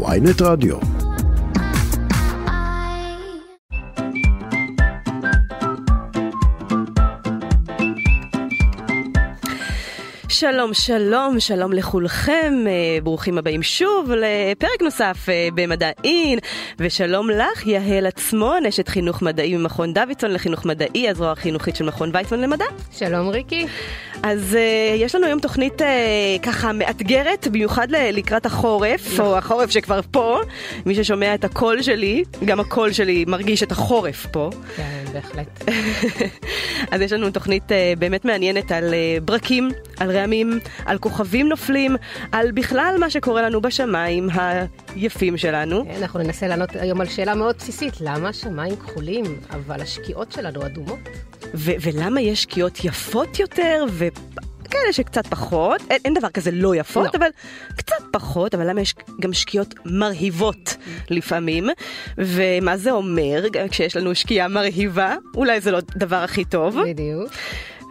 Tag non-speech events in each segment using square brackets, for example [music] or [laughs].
ויינט רדיו. שלום, שלום, שלום לכולכם, אה, ברוכים הבאים שוב לפרק נוסף אה, במדעין, ושלום לך, יהל עצמון, אשת חינוך מדעי ממכון דוידסון לחינוך מדעי, הזרוע החינוכית של מכון ויצמן למדע. שלום ריקי. אז uh, יש לנו היום תוכנית uh, ככה מאתגרת, במיוחד לקראת החורף, או החורף שכבר פה. מי ששומע את הקול שלי, גם הקול שלי מרגיש את החורף פה. כן, בהחלט. [laughs] אז יש לנו תוכנית uh, באמת מעניינת על uh, ברקים, על רעמים, על כוכבים נופלים, על בכלל מה שקורה לנו בשמיים היפים שלנו. כן, אנחנו ננסה לענות היום על שאלה מאוד בסיסית, למה השמיים כחולים, אבל השקיעות שלנו אדומות? ו- ולמה יש שקיעות יפות יותר וכאלה שקצת פחות? אין, אין דבר כזה לא יפות, לא. אבל קצת פחות, אבל למה יש גם שקיעות מרהיבות לפעמים? ומה זה אומר כשיש לנו שקיעה מרהיבה? אולי זה לא הדבר הכי טוב. בדיוק.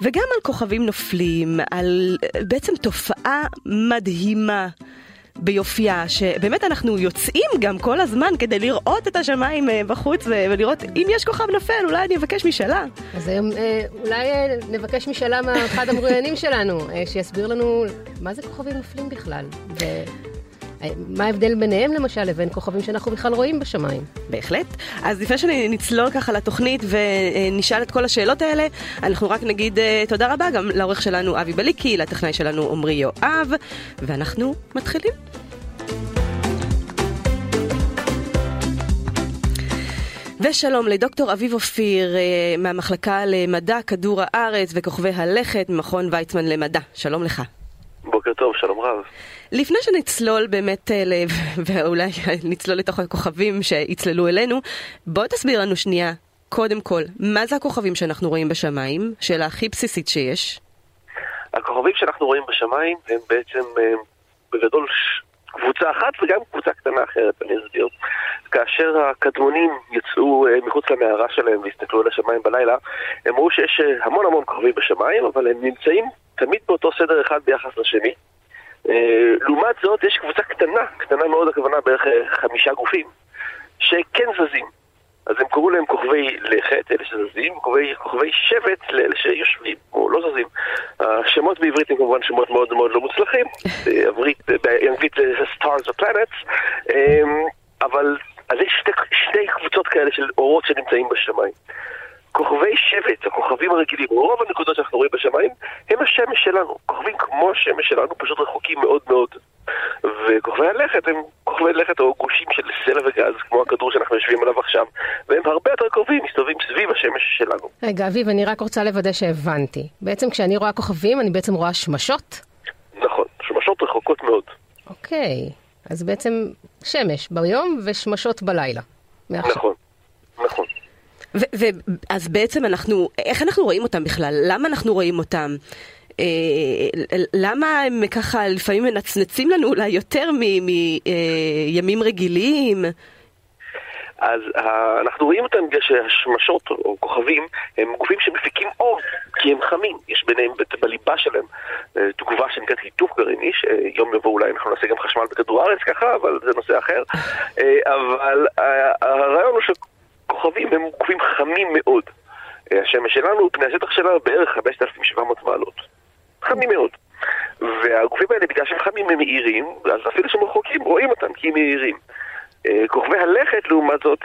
וגם על כוכבים נופלים, על בעצם תופעה מדהימה. ביופייה, שבאמת אנחנו יוצאים גם כל הזמן כדי לראות את השמיים אה, בחוץ ולראות אם יש כוכב נופל, אולי אני אבקש משאלה. אז היום אה, אולי אה, נבקש משאלה מאחד המרואיינים שלנו, שיסביר לנו מה זה כוכבים נופלים בכלל. ו... מה ההבדל ביניהם למשל לבין כוכבים שאנחנו בכלל רואים בשמיים? בהחלט. אז לפני שנצלול ככה לתוכנית ונשאל את כל השאלות האלה, אנחנו רק נגיד uh, תודה רבה גם לעורך שלנו אבי בליקי, לטכנאי שלנו עמרי יואב, ואנחנו מתחילים. ושלום לדוקטור אביב אופיר אה, מהמחלקה למדע כדור הארץ וכוכבי הלכת ממכון ויצמן למדע. שלום לך. בוקר טוב, שלום רב. לפני שנצלול באמת, אה, [laughs] ואולי נצלול לתוך הכוכבים שיצללו אלינו, בוא תסביר לנו שנייה, קודם כל, מה זה הכוכבים שאנחנו רואים בשמיים? שאלה הכי בסיסית שיש. הכוכבים שאנחנו רואים בשמיים הם בעצם אה, בגדול קבוצה אחת וגם קבוצה קטנה אחרת, אני אסביר. כאשר הקדמונים יצאו אה, מחוץ למערה שלהם והסתכלו על השמיים בלילה, הם ראו שיש המון המון כוכבים בשמיים, אבל הם נמצאים תמיד באותו סדר אחד ביחס לשני. אה, לעומת זאת, יש קבוצה קטנה, קטנה מאוד הכוונה בערך אה, חמישה גופים, שכן זזים. אז הם קראו להם כוכבי לכת, אלה שזזים, כוכבי, כוכבי שבט לאלה שיושבים או לא זזים. השמות בעברית הם כמובן שמות מאוד מאוד לא מוצלחים, [laughs] בעברית, באנגלית זה stars or planets, אבל אז יש שתי, שתי קבוצות כאלה של אורות שנמצאים בשמיים. כוכבי שבט, הכוכבים הרגילים, רוב הנקודות שאנחנו רואים בשמיים, הם השמש שלנו. כוכבים כמו השמש שלנו, פשוט רחוקים מאוד מאוד. וכוכבי הלכת הם כוכבי לכת או גושים של סלע וגז, כמו הכדור שאנחנו יושבים עליו עכשיו, והם הרבה יותר קרובים, מסתובבים סביב השמש שלנו. רגע, אביב, אני רק רוצה לוודא שהבנתי. בעצם כשאני רואה כוכבים, אני בעצם רואה שמשות? נכון, שמשות רחוקות מאוד. אוקיי, אז בעצם שמש ביום ושמשות בלילה. מעכשיו. נכון, נכון. ואז בעצם אנחנו, איך אנחנו רואים אותם בכלל? למה אנחנו רואים אותם? אה, למה הם ככה לפעמים מנצנצים לנו אולי יותר מימים אה, רגילים? אז uh, אנחנו רואים אותם בגלל שהשמשות או כוכבים הם גופים שמפיקים אור כי הם חמים, יש ביניהם בליבה שלהם uh, תגובה שנקראת היטוף גרעיני, שיום יבוא אולי אנחנו נעשה גם חשמל בכדור הארץ ככה, אבל זה נושא אחר. uh, אבל הרעיון הוא כוכבים הם גופים חמים מאוד. אה, השמש שלנו, פני השטח שלה בערך 5,700 מעלות. חמים מאוד. והגופים האלה, בגלל שהם חמים הם מהירים, אז אפילו שהם רחוקים רואים אותם כי הם מהירים. אה, כוכבי הלכת, לעומת זאת,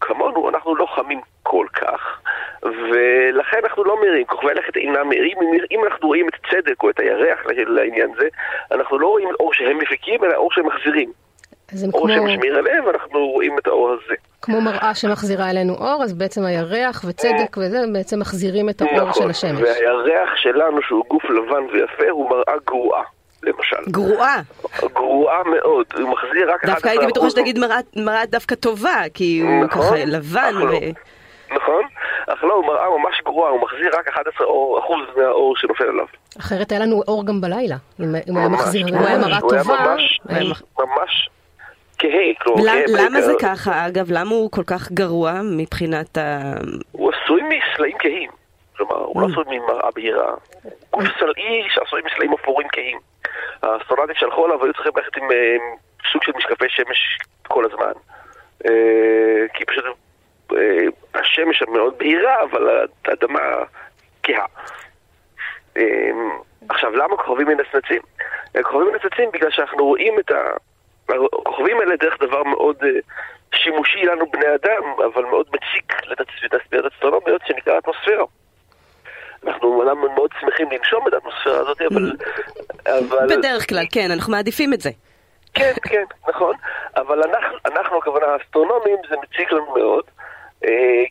כמונו, אנחנו לא חמים כל כך, ולכן אנחנו לא מהירים. כוכבי הלכת אינם מהירים. אם אנחנו רואים את צדק או את הירח לעניין זה, אנחנו לא רואים אור שהם מפיקים, אלא אור שהם מחזירים. אור כמו... שמשמיר עליהם, ואנחנו רואים את האור הזה. כמו מראה שמחזירה אלינו אור, אז בעצם הירח וצדק וזה בעצם מחזירים את האור נכון, של השמש. והירח שלנו, שהוא גוף לבן ויפה, הוא מראה גרועה. למשל. גרועה. גרועה מאוד, הוא מחזיר רק 11%. דווקא הייתי בטוחה שתגיד מראה דווקא טובה, כי הוא נכון, ככה לבן. ו... לא. נכון, אך לא, הוא מראה ממש גרועה, הוא מחזיר רק 11% מהאור שנופל עליו. אחרת היה לנו אור גם בלילה, אם הוא היה מחזיר, הוא היה מראה טובה. הוא היה ממש, ממש כהה, כלומר כהה. למה זה ככה, אגב? למה הוא כל כך גרוע מבחינת ה... הוא עשוי מסלעים כהים. כלומר, הוא לא mm. עשוי ממראה בהירה. גוף סלעי שעשוי מסלעים אפורים כהים. האסטרונטים שהלכו עליו היו צריכים ללכת עם סוג של משקפי שמש כל הזמן. אה, כי פשוט אה, השמש מאוד בהירה, אבל האדמה כהה. אה, עכשיו, למה כוכבים מנצנצים? כוכבים מנצנצים בגלל שאנחנו רואים את ה... הכוכבים האלה דרך דבר מאוד שימושי לנו בני אדם, אבל מאוד מציק לתצפיות אסטרונומיות שנקרא אטמוספירה. אנחנו אומנם מאוד שמחים לנשום את האטמוספירה הזאת, אבל... אבל... בדרך כלל, כן, אנחנו מעדיפים את זה. כן, כן, נכון, אבל אנחנו, אנחנו הכוונה האסטרונומים, זה מציק לנו מאוד, אה,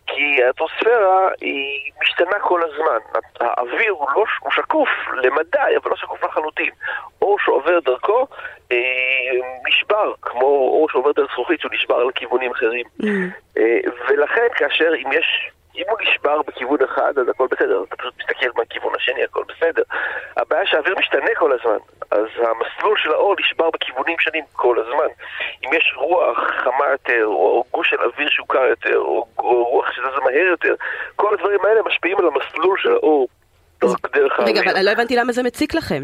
כי האטמוספירה היא משתנה כל הזמן. האוויר הוא, לא, הוא שקוף למדי, אבל לא שקוף לחלוטין. אור שעובר דרכו אה, נשבר, כמו אור שעובר דרך זכוכית שהוא נשבר לכיוונים אחרים. Mm. אה, ולכן כאשר אם יש... אם הוא נשבר בכיוון אחד, אז הכל בסדר, אתה פשוט מסתכל מהכיוון השני, הכל בסדר. הבעיה שהאוויר משתנה כל הזמן, אז המסלול של האור נשבר בכיוונים שונים כל הזמן. אם יש רוח חמה יותר, או גוש של אוויר שהוא קר יותר, או, או רוח שזזה מהר יותר, כל הדברים האלה משפיעים על המסלול של האור האוויר. רגע, אבל לא הבנתי למה זה מציק לכם.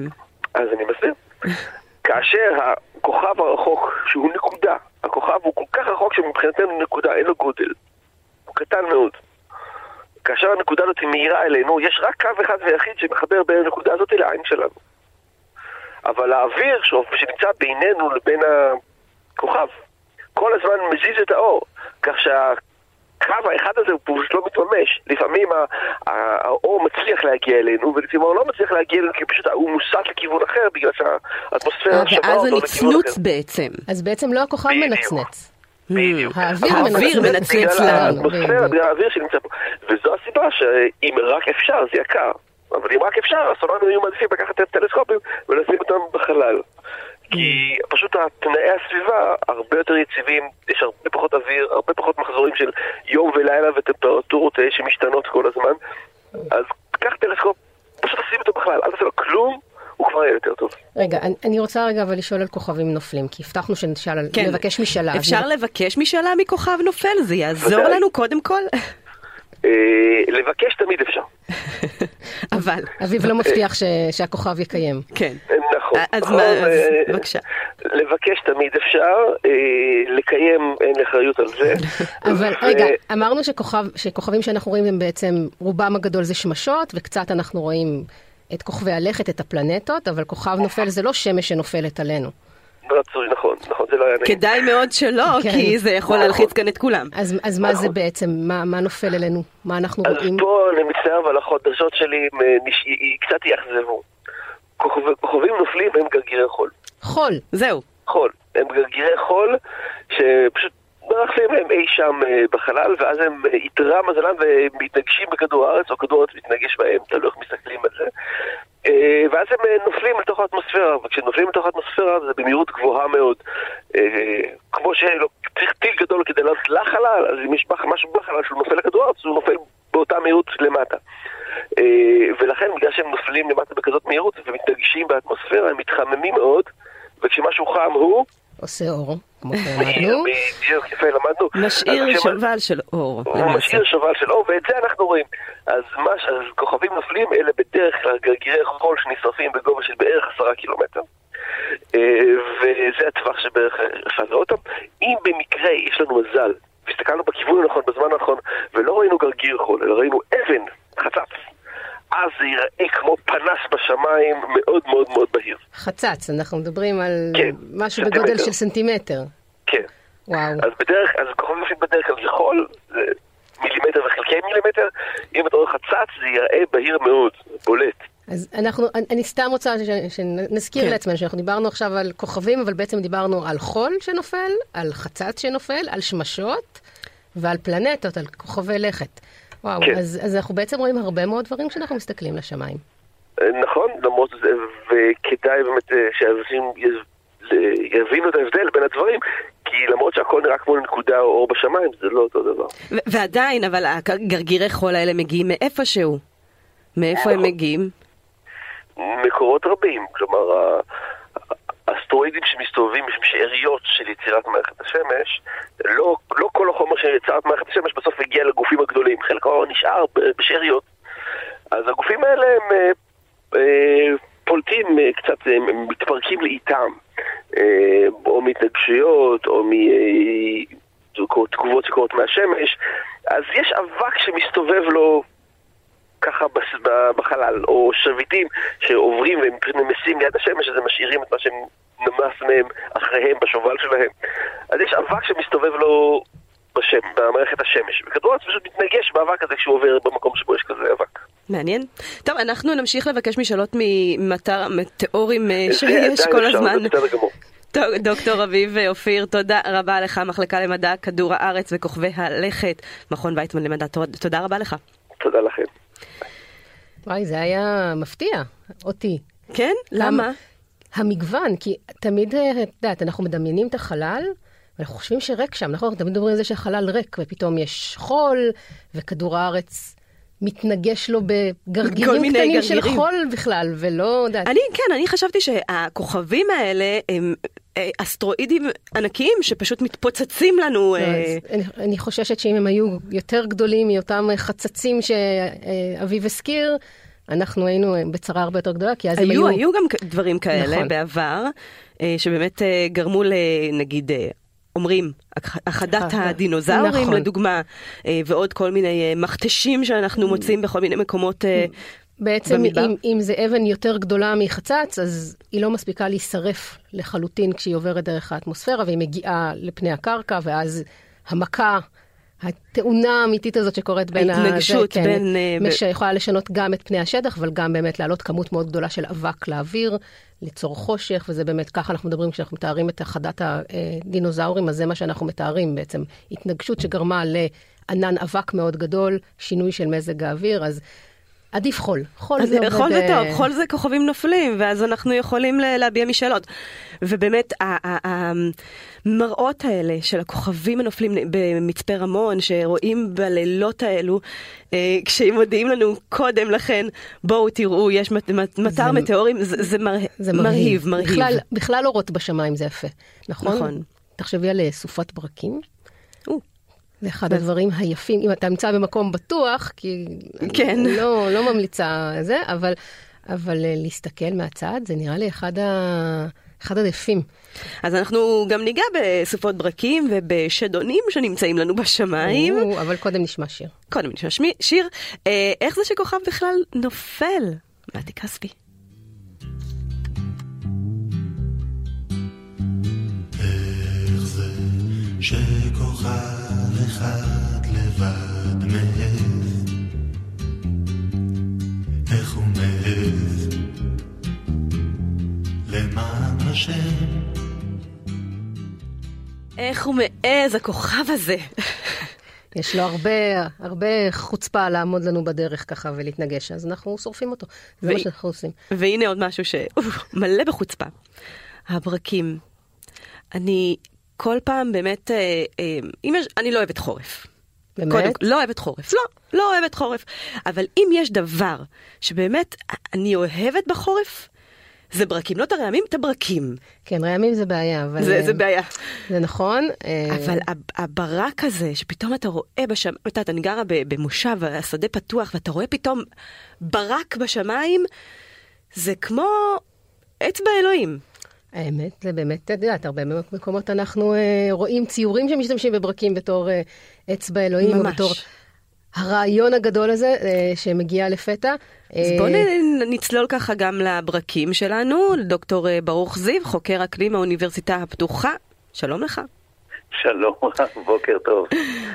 אז אני מסביר. [laughs] כאשר הכוכב הרחוק, שהוא נקודה, הכוכב הוא כל כך רחוק שמבחינתנו נקודה, אין לו גודל. הוא קטן מאוד. כאשר הנקודה הזאת מאירה אלינו, יש רק קו אחד ויחיד שמחבר בין הנקודה הזאת לעין שלנו. אבל האוויר שנמצא בינינו לבין הכוכב, כל הזמן מזיז את האור, כך שהקו האחד הזה הוא פשוט לא מתממש. לפעמים האור מצליח להגיע אלינו, ולפעמים האור לא מצליח להגיע אלינו כי פשוט הוא מוסט לכיוון אחר, בגלל שהאטמוספירה אה, שווה אותו לכיוון אחר. ואז הנצנוץ בעצם. אז בעצם לא הכוכב מנצנץ. בדיוק. האוויר מנצנץ לנו. האוויר שנמצא פה. וזו הסיבה שאם רק אפשר זה יקר. אבל אם רק אפשר, אסטרונומים היו מעדיפים לקחת את הטלסקופים ולשים אותם בחלל. כי פשוט תנאי הסביבה הרבה יותר יציבים, יש הרבה פחות אוויר, הרבה פחות מחזורים של יום ולילה וטמפרטורות אה, שמשתנות כל הזמן. אז קח טלסקופ, פשוט תשים אותו בחלל, אל תעשה לו כלום. הוא כבר יהיה יותר טוב. רגע, אני, רוצה רגע אבל לשאול על כוכבים נופלים, כי הבטחנו שנשאל, על... כן. לבקש משאלה. אפשר אז... לבקש משאלה מכוכב נופל? זה יעזור לנו קודם כל? אה, לבקש תמיד אפשר. [laughs] אבל. אביב לא מבטיח שהכוכב יקיים. כן. נכון. אז מה, אה, בבקשה. לבקש תמיד אפשר, אה, לקיים אין אחריות על זה. [laughs] אבל רגע, אמרנו שכוכבים שאנחנו רואים הם בעצם, רובם הגדול זה שמשות, וקצת אנחנו רואים את כוכבי הלכת, את הפלנטות, אבל כוכב נופל זה לא שמש שנופלת עלינו. רצוי, נכון, נכון, זה לא היה נעים. כדאי מאוד שלא, [laughs] כן. כי זה יכול נכון. להלחיץ כאן את כולם. אז, אז מה זה בעצם? מה, מה נופל אלינו? מה אנחנו אז רואים? אז פה אני מצטער, אבל החודשות שלי נש... קצת יאכזבו. כוכבים נופלים הם גרגירי חול. חול, זהו. חול. הם גרגירי חול שפשוט מרחפים להם אי שם אה, בחלל, ואז הם איתרע אה, מזלם ומתנגשים בכדור הארץ, או כדור הארץ מתנגש בהם, תלוי איך מסתכלים על זה. אה, ואז הם נופלים לתוך האטמוספירה, וכשנופלים לתוך האטמוספירה זה במהירות גבוהה מאוד. כמו שצריך טיל גדול כדי לעלות לחלל, אז אם יש משהו בחלל שהוא נופל לכדור הארץ, הוא נופל באותה מהירות למטה. ולכן, בגלל שהם נופלים למטה בכזאת מהירות ומתנגשים באטמוספירה, הם מתחממים מאוד, וכשמשהו חם הוא... עושה אור, כמו [laughs] שלמדנו. בדיוק, יפה, למדנו. משאיר שובל של אור. הוא משאיר שובל של אור, ואת זה אנחנו רואים. אז מה, אז כוכבים נופלים אלה בדרך כלל גרגירי חול שנשרפים בגובה של בערך עשרה קילומטר. אה, וזה הטווח שבערך אפשר לראות אותם. אם במקרה יש לנו מזל, והסתכלנו בכיוון הנכון, בזמן הנכון, ולא ראינו גרגיר חול, אלא ראינו אבן, חצץ, אז זה ייראה כמו פנס בשמיים מאוד מאוד מאוד בהיר. חצץ, אנחנו מדברים על כן, משהו סנטימטר. בגודל של סנטימטר. כן. וואו. אז בדרך, אז כוכבים נופלים בדרך כלל זה חול, זה מילימטר וחלקי מילימטר, אם אתה רואה חצץ זה ייראה בהיר מאוד, בולט. אז אנחנו, אני, סתם רוצה שנזכיר כן. לעצמנו שאנחנו דיברנו עכשיו על כוכבים, אבל בעצם דיברנו על חול שנופל, על חצץ שנופל, על שמשות ועל פלנטות, על כוכבי לכת. וואו, כן. אז, אז אנחנו בעצם רואים הרבה מאוד דברים כשאנחנו מסתכלים לשמיים. אה, נכון, למרות זה, וכדאי באמת אה, שאנשים יבינו את ההבדל בין הדברים, כי למרות שהכל נראה כמו נקודה או אור בשמיים, זה לא אותו דבר. ועדיין, אבל הגרגירי חול האלה מגיעים מאיפשהו. מאיפה הם נכון. מגיעים? מקורות רבים, כלומר, אסטרואידים שמסתובבים, יש שאריות של יצירת מערכת השמש, לא, לא כל החומר של יצירת מערכת השמש בסוף הגיע לגופים הגדולים, חלק נשאר בשאריות. אז הגופים האלה הם אה, אה, פולטים אה, קצת, אה, מתפרקים לאיתם, או מהתנגשויות, או מתגובות שקורות מהשמש, אז יש אבק שמסתובב לו ככה בחלל, או שרביטים שעוברים והם נמסים ליד השמש, אז הם משאירים את מה שהם נמס מהם אחריהם בשובל שלהם. אז יש אבק שמסתובב לו בשם, במערכת השמש, וכדור הארץ פשוט מתנגש באבק הזה כשהוא עובר במקום שבו יש כזה אבק. מעניין. טוב, אנחנו נמשיך לבקש משאלות ממטאורים אה, [laughs] שיש כל הזמן. דוקטור אביב אופיר, תודה רבה לך, מחלקה למדע כדור הארץ וכוכבי הלכת, מכון ויצמן למדע, תודה רבה לך. תודה לכם. וואי, זה היה מפתיע אותי. כן? למה? המגוון, כי תמיד, אה, את יודעת, אנחנו מדמיינים את החלל, ואנחנו חושבים שריק שם, נכון? תמיד מדברים על זה שהחלל ריק, ופתאום יש חול, וכדור הארץ מתנגש לו בגרגירים קטנים גרגירים. של חול בכלל, ולא יודעת. אני, כן, אני חשבתי שהכוכבים האלה הם אה, אסטרואידים ענקיים שפשוט מתפוצצים לנו. לא, אה... אני, אני חוששת שאם הם היו יותר גדולים מאותם חצצים שאביב הזכיר, אנחנו היינו בצרה הרבה יותר גדולה, כי אז היו, הם היו... היו גם דברים כאלה נכון. בעבר, אה, שבאמת אה, גרמו לנגיד... אומרים, הכחדת הדינוזאורים נכון. לדוגמה, ועוד כל מיני מכתשים שאנחנו מוצאים בכל מיני מקומות בעצם אם, אם זה אבן יותר גדולה מחצץ, אז היא לא מספיקה להישרף לחלוטין כשהיא עוברת דרך האטמוספירה, והיא מגיעה לפני הקרקע, ואז המכה, התאונה האמיתית הזאת שקורית בין... ההתנגשות כן, בין... Uh, שיכולה לשנות גם את פני השטח, אבל גם באמת להעלות כמות מאוד גדולה של אבק לאוויר, ליצור חושך, וזה באמת ככה אנחנו מדברים כשאנחנו מתארים את החדת הדינוזאורים, אז זה מה שאנחנו מתארים בעצם. התנגשות שגרמה לענן אבק מאוד גדול, שינוי של מזג האוויר, אז... עדיף חול. חול זה עובד... חול זה טוב, חול זה כוכבים נופלים, ואז אנחנו יכולים להביע משאלות. ובאמת, המראות האלה של הכוכבים הנופלים במצפה רמון, שרואים בלילות האלו, אה, כשהם מודיעים לנו קודם לכן, בואו תראו, יש מטר מטאורים, זה מרהיב, מרהיב. בכלל אורות בשמיים זה יפה, נכון? נכון. תחשבי על אה, סופת ברקים. זה אחד הדברים היפים, אם אתה נמצא במקום בטוח, כי כן. אני לא, לא ממליצה זה, אבל, אבל אה, להסתכל מהצד, זה נראה לי אחד, ה... אחד היפים. אז אנחנו גם ניגע בסופות ברקים ובשדונים שנמצאים לנו בשמיים. או, אבל קודם נשמע שיר. קודם נשמע שמי, שיר. אה, איך זה שכוכב בכלל נופל? מתי כספי. איך זה שכוכב אחד לבד מעז, איך הוא מעז, למען השם. איך הוא מעז, הכוכב הזה. יש לו הרבה, הרבה חוצפה לעמוד לנו בדרך ככה ולהתנגש, אז אנחנו שורפים אותו. זה ו... מה שאנחנו עושים. והנה עוד משהו שמלא בחוצפה. הברקים. אני כל פעם באמת, אה, אה, אם יש, אני לא אוהבת חורף. באמת? קודם, לא אוהבת חורף, לא, לא אוהבת חורף. אבל אם יש דבר שבאמת אני אוהבת בחורף, זה ברקים, לא את הרעמים, את הברקים. כן, רעמים זה בעיה, אבל... זה, זה בעיה. זה נכון. אבל הברק הזה, שפתאום אתה רואה בשמיים, את יודעת, אני גרה במושב, השדה פתוח, ואתה רואה פתאום ברק בשמיים, זה כמו אצבע אלוהים. האמת, זה באמת, את יודעת, הרבה מקומות אנחנו אה, רואים ציורים שמשתמשים בברקים בתור אה, אצבע אלוהים, ממש. או בתור הרעיון הגדול הזה אה, שמגיע לפתע. אז בואו אה, נצלול ככה גם לברקים שלנו, דוקטור אה, ברוך זיו, חוקר אקלים מהאוניברסיטה הפתוחה, שלום לך. שלום, [laughs] בוקר טוב.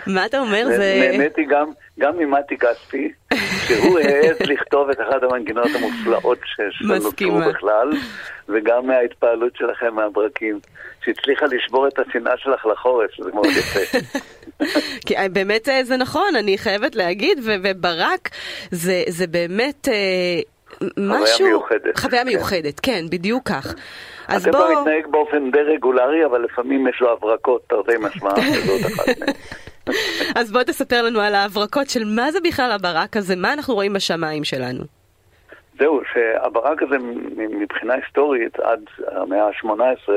מה אתה אומר? זה... נהניתי גם, גם ממתי כספי, שהוא העז לכתוב את אחת המנגינות המופלאות שנותרו בכלל, וגם מההתפעלות שלכם מהברקים, שהצליחה לשבור את השנאה שלך לחורף, שזה מאוד יפה. [laughs] כי אה, באמת אה, זה נכון, אני חייבת להגיד, וברק זה, זה באמת... אה, משהו... חוויה מיוחדת. חוויה מיוחדת, כן, בדיוק כך. אז בוא... הטבע מתנהג באופן די רגולרי, אבל לפעמים יש לו הברקות, תרתי משמע, [laughs] וזאת אחת מהן. אז בוא תספר לנו על ההברקות של מה זה בכלל הברק הזה, מה אנחנו רואים בשמיים שלנו. זהו, שהברק הזה מבחינה היסטורית עד המאה ה-18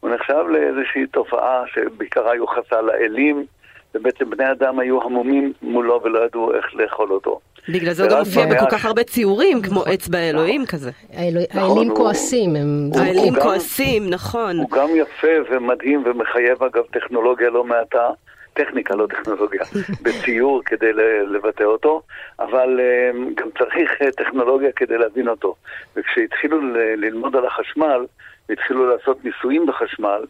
הוא נחשב לאיזושהי תופעה שבעיקרה יוחסה לאלים ובעצם בני אדם היו המומים מולו ולא ידעו איך לאכול אותו. בגלל זה הוא גם מופיע בכל כך הרבה ציורים, כמו אצבע אלוהים כזה. האלים כועסים. האלים כועסים, נכון. הוא גם יפה ומדהים ומחייב אגב טכנולוגיה לא מעטה. טכניקה, לא טכנולוגיה, [laughs] בציור כדי לבטא אותו, אבל אמ, גם צריך אה, טכנולוגיה כדי להבין אותו. וכשהתחילו ללמוד על החשמל, והתחילו לעשות ניסויים בחשמל,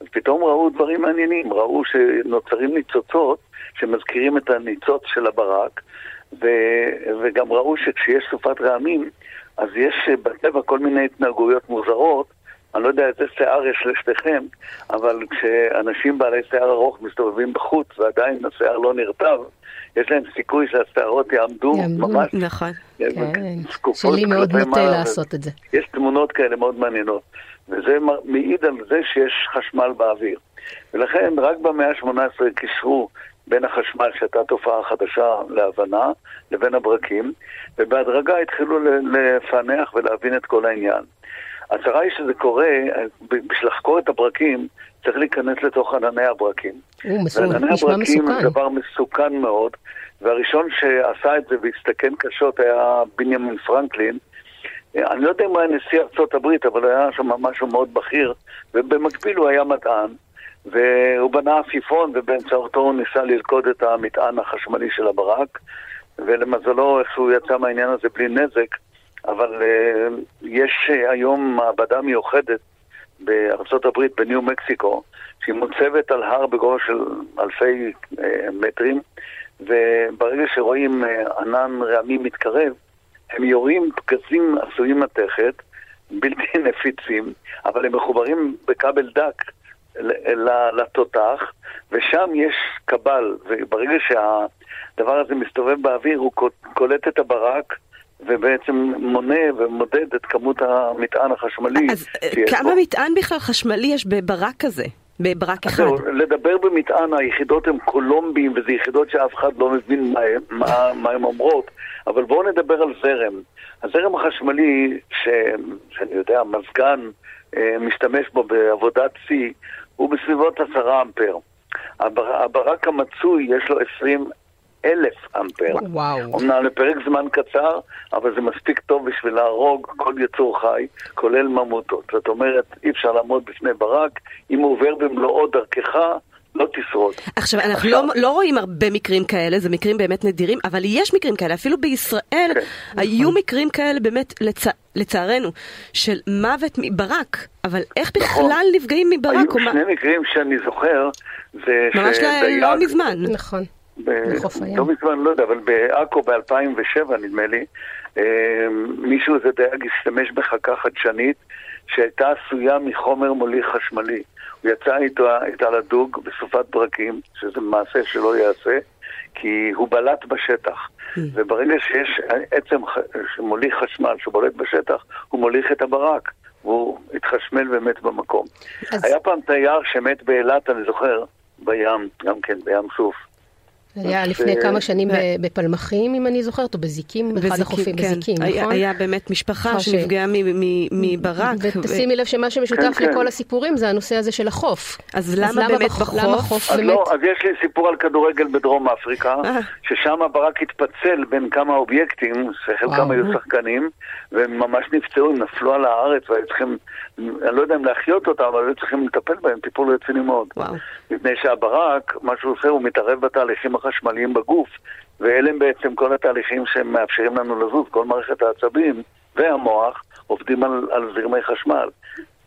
אז פתאום ראו דברים מעניינים, ראו שנוצרים ניצוצות שמזכירים את הניצוץ של הברק, ו, וגם ראו שכשיש סופת רעמים, אז יש בטבע כל מיני התנהגויות מוזרות, אני לא יודע איזה שיער יש לשתיכם, אבל כשאנשים בעלי שיער ארוך מסתובבים בחוץ ועדיין השיער לא נרטב, יש להם סיכוי שהשערות יעמדו ממש... נכון, כן. שלי מאוד נוטה לעשות את זה. יש תמונות כאלה מאוד מעניינות, וזה מעיד על זה שיש חשמל באוויר. ולכן רק במאה ה-18 קישרו בין החשמל, שהייתה תופעה חדשה להבנה, לבין הברקים, ובהדרגה התחילו לפענח ולהבין את כל העניין. הצרה היא שזה קורה, בשביל לחקור את הברקים, צריך להיכנס לתוך ענני הברקים. הוא מסוכן, נשמע מסוכן. זה דבר מסוכן מאוד, והראשון שעשה את זה והסתכן קשות היה בנימין פרנקלין. אני לא יודע אם הוא היה נשיא ארצות הברית, אבל היה שם משהו מאוד בכיר, ובמקביל הוא היה מדען, והוא בנה עפיפון, ובאמצעותו הוא ניסה ללכוד את המטען החשמלי של הברק, ולמזלו, איך הוא יצא מהעניין הזה בלי נזק, אבל uh, יש uh, היום מעבדה מיוחדת בארצות הברית, בניו מקסיקו, שהיא מוצבת על הר בגובה של אלפי uh, מטרים, וברגע שרואים ענן רעמים מתקרב, הם יורים פגזים עשויים מתכת, [laughs] בלתי נפיצים, אבל הם מחוברים בכבל דק לתותח, ושם יש קבל, וברגע שהדבר הזה מסתובב באוויר, הוא קולט את הברק, ובעצם מונה ומודד את כמות המטען החשמלי. אז אה, כמה בו. מטען בכלל חשמלי יש בברק כזה? בברק אחד. זהו, לדבר במטען, היחידות הן קולומבים, וזה יחידות שאף אחד לא מבין מה, מה, מה הן אומרות, אבל בואו נדבר על זרם. הזרם החשמלי, ש, שאני יודע, מזגן אה, משתמש בו בעבודת שיא, הוא בסביבות עשרה אמפר. הבר, הברק המצוי יש לו עשרים אלף אמפר. וואו. אמנם לפרק זמן קצר, אבל זה מספיק טוב בשביל להרוג כל יצור חי, כולל ממוטות. זאת אומרת, אי אפשר לעמוד בפני ברק, אם הוא עובר במלואו דרכך, לא תשרוד. עכשיו, אנחנו עכשיו... לא, לא רואים הרבה מקרים כאלה, זה מקרים באמת נדירים, אבל יש מקרים כאלה, אפילו בישראל כן. היו נכון. מקרים כאלה באמת, לצ... לצערנו, של מוות מברק, אבל איך נכון. בכלל נכון. נפגעים מברק? היו שני מה... מקרים שאני זוכר, זה ממש שדייג... לא מזמן. נכון. בחוף הים. לא מזמן, לא יודע, אבל בעכו ב-2007 נדמה לי, אה, מישהו, איזה דייג, השתמש בחכה חדשנית שהייתה עשויה מחומר מוליך חשמלי. הוא יצא איתו, איתה לדוג בסופת ברקים, שזה מעשה שלא ייעשה, כי הוא בלט בשטח. Mm. וברגע שיש עצם שמוליך חשמל שבולט בשטח, הוא מוליך את הברק. והוא התחשמל ומת במקום. אז... היה פעם תייר שמת באילת, אני זוכר, בים, גם כן, בים סוף. היה לפני כמה שנים בפלמחים, אם אני זוכרת, או בזיקים, באחד החופים, כן. בזיקים, נכון? היה באמת משפחה שנפגעה מברק. ותשימי לב שמה שמשותף כן, כן. לכל הסיפורים זה הנושא הזה של החוף. אז למה באמת בחוף? אז לא, אז יש לי סיפור על כדורגל בדרום אפריקה, אה. ששם הברק התפצל בין כמה אובייקטים, שחלקם היו שחקנים, והם ממש נפצעו, הם נפלו על הארץ, והיו צריכים, אני לא יודע אם להחיות אותם, אבל היו צריכים לטפל בהם, טיפול רציני מאוד. מפני שהברק, מה שהוא עושה, הוא מתערב בתהליכים החשמליים בגוף, ואלה הם בעצם כל התהליכים שמאפשרים לנו לזוז, כל מערכת העצבים והמוח עובדים על, על זרמי חשמל.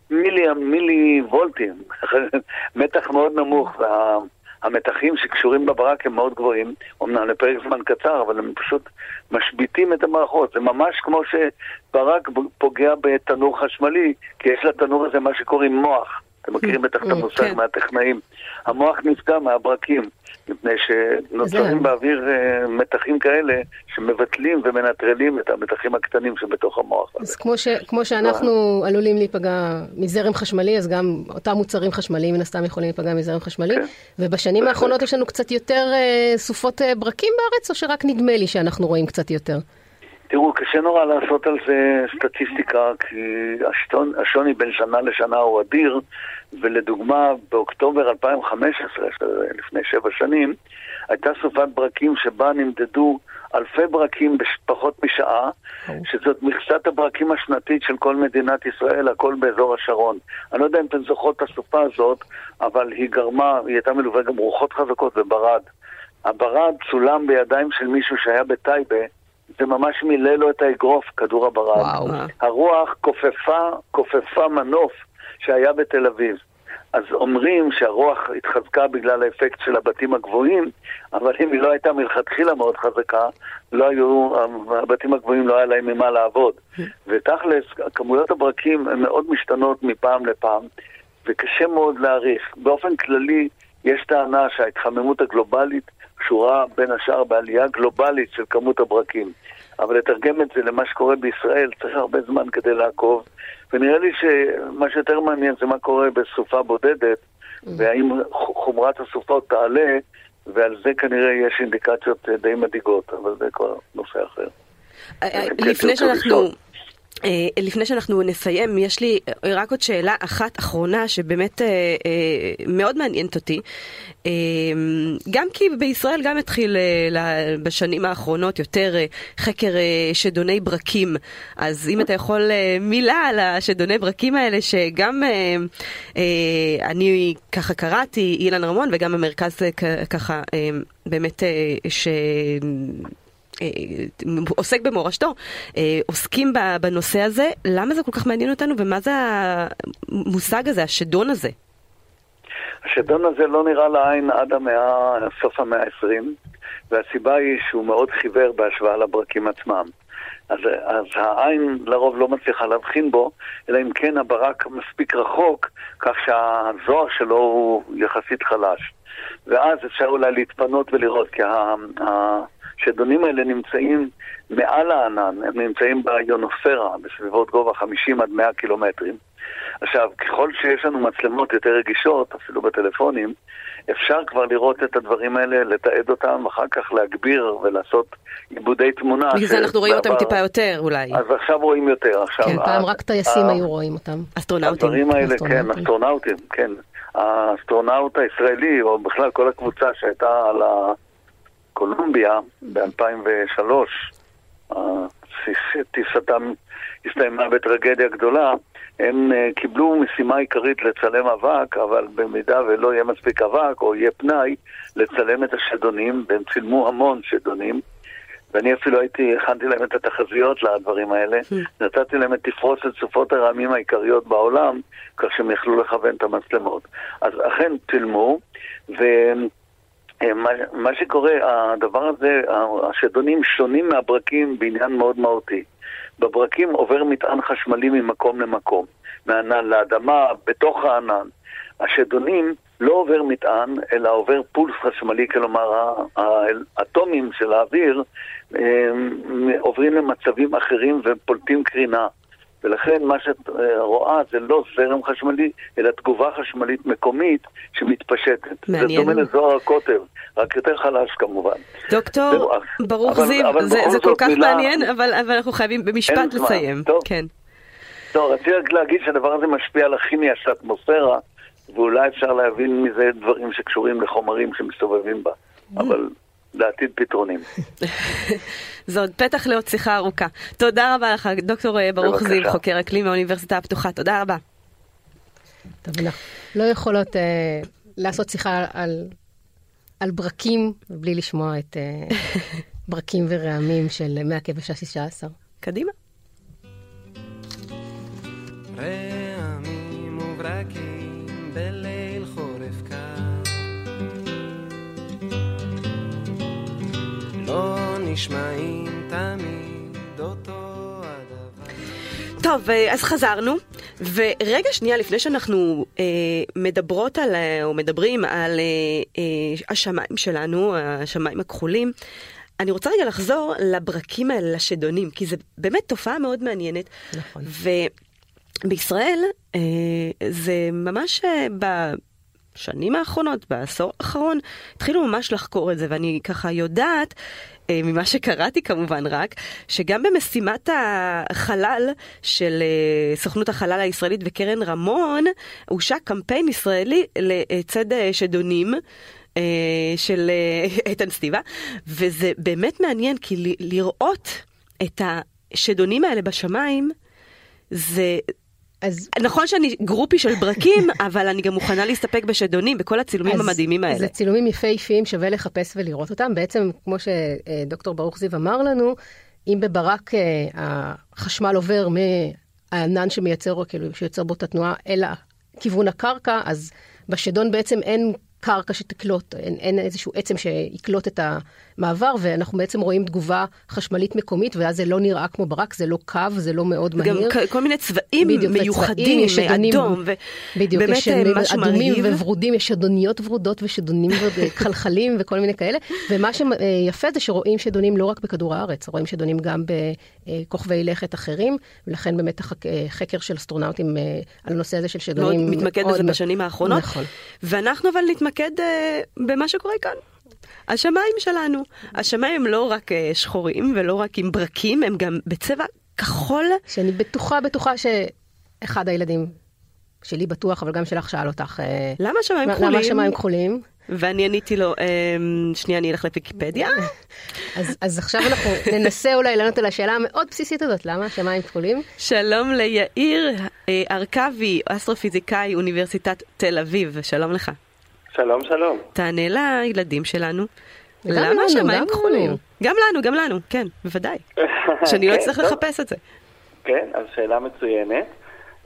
מילי, מילי וולטים, [laughs] מתח מאוד נמוך, והמתחים שקשורים בברק הם מאוד גבוהים, אמנם לפרק זמן קצר, אבל הם פשוט משביתים את המערכות. זה ממש כמו שברק פוגע בתנור חשמלי, כי יש לתנור הזה מה שקוראים מוח. אתם מכירים בטח את mm, המושג כן. מהטכנאים. המוח נפגע מהברקים, מפני שנוצרים באוויר אה, מתחים כאלה שמבטלים ומנטרלים את המתחים הקטנים שבתוך המוח. אז כמו, ש, כמו שאנחנו עלולים להיפגע מזרם חשמלי, אז גם אותם מוצרים חשמליים מן הסתם יכולים להיפגע מזרם חשמלי. כן. ובשנים האחרונות יש לנו קצת יותר אה, סופות אה, ברקים בארץ, או שרק נדמה לי שאנחנו רואים קצת יותר? תראו, קשה נורא לעשות על זה סטטיסטיקה, כי השטון, השוני בין שנה לשנה הוא אדיר, ולדוגמה, באוקטובר 2015, לפני שבע שנים, הייתה סופת ברקים שבה נמדדו אלפי ברקים בפחות משעה, שזאת מכסת הברקים השנתית של כל מדינת ישראל, הכל באזור השרון. אני לא יודע אם אתם זוכרות את הסופה הזאת, אבל היא גרמה, היא הייתה מלווה גם רוחות חזקות וברד. הברד צולם בידיים של מישהו שהיה בטייבה, זה ממש מילא לו את האגרוף, כדור הברד. וואו. הרוח כופפה, כופפה מנוף שהיה בתל אביב. אז אומרים שהרוח התחזקה בגלל האפקט של הבתים הגבוהים, אבל אם היא לא הייתה מלכתחילה מאוד חזקה, לא היו, הבתים הגבוהים לא היה להם ממה לעבוד. ותכלס, כמויות הברקים הן מאוד משתנות מפעם לפעם, וקשה מאוד להעריך. באופן כללי, יש טענה שההתחממות הגלובלית קשורה בין השאר בעלייה גלובלית של כמות הברקים. אבל לתרגם את זה למה שקורה בישראל צריך הרבה זמן כדי לעקוב, ונראה לי שמה שיותר מעניין זה מה קורה בסופה בודדת, mm. והאם חומרת הסופות תעלה, ועל זה כנראה יש אינדיקציות די מדאיגות, אבל זה כבר נושא אחר. אה, אה, לפני שאנחנו... אה, לפני שאנחנו נסיים, יש לי רק עוד שאלה אחת אחרונה שבאמת מאוד מעניינת אותי. גם כי בישראל גם התחיל בשנים האחרונות יותר חקר שדוני ברקים. אז אם אתה יכול מילה על השדוני ברקים האלה, שגם אני ככה קראתי, אילן רמון, וגם המרכז ככה באמת ש... אה, עוסק במורשתו, אה, עוסקים בנושא הזה, למה זה כל כך מעניין אותנו ומה זה המושג הזה, השדון הזה? השדון הזה לא נראה לעין עד המאה, סוף המאה ה-20, והסיבה היא שהוא מאוד חיוור בהשוואה לברקים עצמם. אז, אז העין לרוב לא מצליחה להבחין בו, אלא אם כן הברק מספיק רחוק, כך שהזוהר שלו הוא יחסית חלש. ואז אפשר אולי להתפנות ולראות, כי ה, השדונים האלה נמצאים מעל הענן, הם נמצאים ביונוספירה, בסביבות גובה 50 עד 100 קילומטרים. עכשיו, ככל שיש לנו מצלמות יותר רגישות, אפילו בטלפונים, אפשר כבר לראות את הדברים האלה, לתעד אותם, אחר כך להגביר ולעשות עיבודי תמונה. בגלל זה אנחנו רואים אותם טיפה יותר אולי. אז עכשיו רואים יותר. עכשיו, כן, פעם רק טייסים היו רואים אותם. אסטרונאוטים. הדברים האלה, כן, אסטרונאוטים, כן. האסטרונאוט הישראלי, או בכלל כל הקבוצה שהייתה על ה... קולומביה ב-2003, טיסתם הסתיימה בטרגדיה גדולה, הם אה, קיבלו משימה עיקרית לצלם אבק, אבל במידה ולא יהיה מספיק אבק או יהיה פנאי, לצלם את השדונים, והם צילמו המון שדונים. ואני אפילו הייתי, הכנתי להם את התחזיות לדברים האלה, hmm. נתתי להם את תפרוסת סופות הרעמים העיקריות בעולם, כך שהם יכלו לכוון את המצלמות. אז אכן צילמו, והם מה, מה שקורה, הדבר הזה, השדונים שונים מהברקים בעניין מאוד מהותי. בברקים עובר מטען חשמלי ממקום למקום, מענן לאדמה, בתוך הענן. השדונים לא עובר מטען, אלא עובר פולס חשמלי, כלומר האטומים של האוויר אה, עוברים למצבים אחרים ופולטים קרינה. ולכן מה שאת אה, רואה זה לא זרם חשמלי, אלא תגובה חשמלית מקומית שמתפשטת. מעניין. זה דומה לזוהר הקוטב, רק יותר חלש כמובן. דוקטור ברוך זיו, זה, זה כל כך מילה... מעניין, אבל, אבל אנחנו חייבים במשפט לסיים. טוב. כן. טוב, רציתי רק להגיד שהדבר הזה משפיע על הכימיה של האטמוספירה, ואולי אפשר להבין מזה דברים שקשורים לחומרים שמסתובבים בה. Mm. אבל לעתיד פתרונים. [laughs] זה עוד פתח לעוד שיחה ארוכה. תודה רבה לך, דוקטור אה, ברוך זיו, חוקר אקלים מהאוניברסיטה הפתוחה. תודה רבה. טוב, אנחנו לא יכולות uh, לעשות שיחה על, על ברקים בלי לשמוע את uh, [laughs] ברקים ורעמים של מאה כבש השישה עשר. קדימה. נשמעים תמיד אותו הדבר. טוב, אה, אז חזרנו, ורגע שנייה לפני שאנחנו אה, מדברות על, אה, או מדברים על אה, אה, השמיים שלנו, השמיים הכחולים, אני רוצה רגע לחזור לברקים האלה, לשדונים, כי זו באמת תופעה מאוד מעניינת. נכון. ובישראל אה, זה ממש אה, ב... בשנים האחרונות, בעשור האחרון, התחילו ממש לחקור את זה, ואני ככה יודעת, אה, ממה שקראתי כמובן רק, שגם במשימת החלל של אה, סוכנות החלל הישראלית וקרן רמון, הושק קמפיין ישראלי לצד אה, שדונים. של [laughs] איתן סטיבה, וזה באמת מעניין, כי לראות את השדונים האלה בשמיים, זה, אז... נכון שאני גרופי של ברקים, [laughs] אבל אני גם מוכנה להסתפק בשדונים, בכל הצילומים אז, המדהימים האלה. זה צילומים יפהפיים, שווה לחפש ולראות אותם. בעצם, כמו שדוקטור ברוך זיו אמר לנו, אם בברק אה, החשמל עובר מהענן שמייצר, כאילו, שיוצר בו את התנועה, אל כיוון הקרקע, אז בשדון בעצם אין קרקע שתקלוט, אין, אין איזשהו עצם שיקלוט את המעבר, ואנחנו בעצם רואים תגובה חשמלית מקומית, ואז זה לא נראה כמו ברק, זה לא קו, זה לא מאוד מהיר. גם כל מיני צבעים בדיוק, מיוחדים, יש אדומים, אדום, בדיוק, יש משהו אדומים מרהיב. וורודים, יש שדוניות ורודות ושדונים חלחלים וכל מיני כאלה, ומה שיפה זה שרואים שדונים לא רק בכדור הארץ, רואים שדונים גם בכוכבי לכת אחרים, ולכן באמת החקר של אסטרונאוטים אה, על הנושא הזה של שדונים. מאוד מתמקד בזה בשנים האחרונות. נכון. ואנחנו אבל נתמקד נתמקד uh, במה שקורה כאן. השמיים שלנו. השמיים הם לא רק uh, שחורים ולא רק עם ברקים, הם גם בצבע כחול. שאני בטוחה, בטוחה שאחד הילדים שלי בטוח, אבל גם שלך שאל אותך. אה, למה השמיים כחולים? למה השמיים כחולים? ואני עניתי לו, שנייה, אני אלך לוויקיפדיה. [laughs] אז, אז עכשיו אנחנו ננסה אולי לענות על השאלה המאוד בסיסית הזאת, למה השמיים כחולים? שלום ליאיר ארכבי, אסטרופיזיקאי, אוניברסיטת תל אביב, שלום לך. שלום, שלום. תענה לילדים שלנו. למה השמיים כחולים? גם לנו, גם לנו, כן, בוודאי. [laughs] שאני לא כן, אצטרך לחפש את זה. כן, אז שאלה מצוינת.